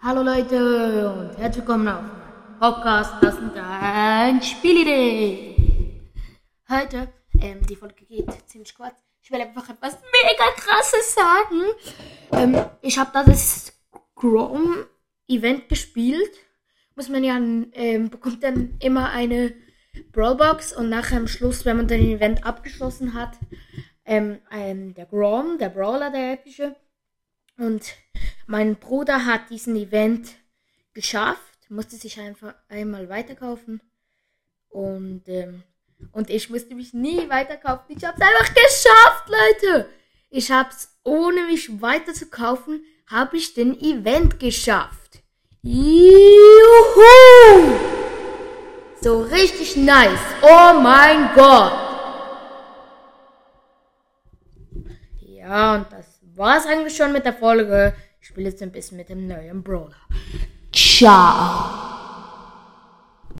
Hallo Leute und herzlich willkommen auf Podcast, das sind ein Spielidee. Heute, ähm, die Folge geht ziemlich kurz. Ich will einfach etwas mega krasses sagen. Ähm, ich habe da das Chrome Event gespielt. Muss man ja, ähm, bekommt dann immer eine Brawlbox und nachher am Schluss, wenn man den Event abgeschlossen hat, ähm, ähm, der Grom, der Brawler, der epische. Und mein Bruder hat diesen Event geschafft, musste sich einfach einmal weiterkaufen. Und, ähm, und ich musste mich nie weiterkaufen. Ich hab's einfach geschafft, Leute! Ich hab's, ohne mich weiter zu kaufen, habe ich den Event geschafft. Juhu! So richtig nice. Oh mein Gott. Ja, und das war's eigentlich schon mit der Folge. Ich spiele jetzt ein bisschen mit dem neuen Brawler. Ciao.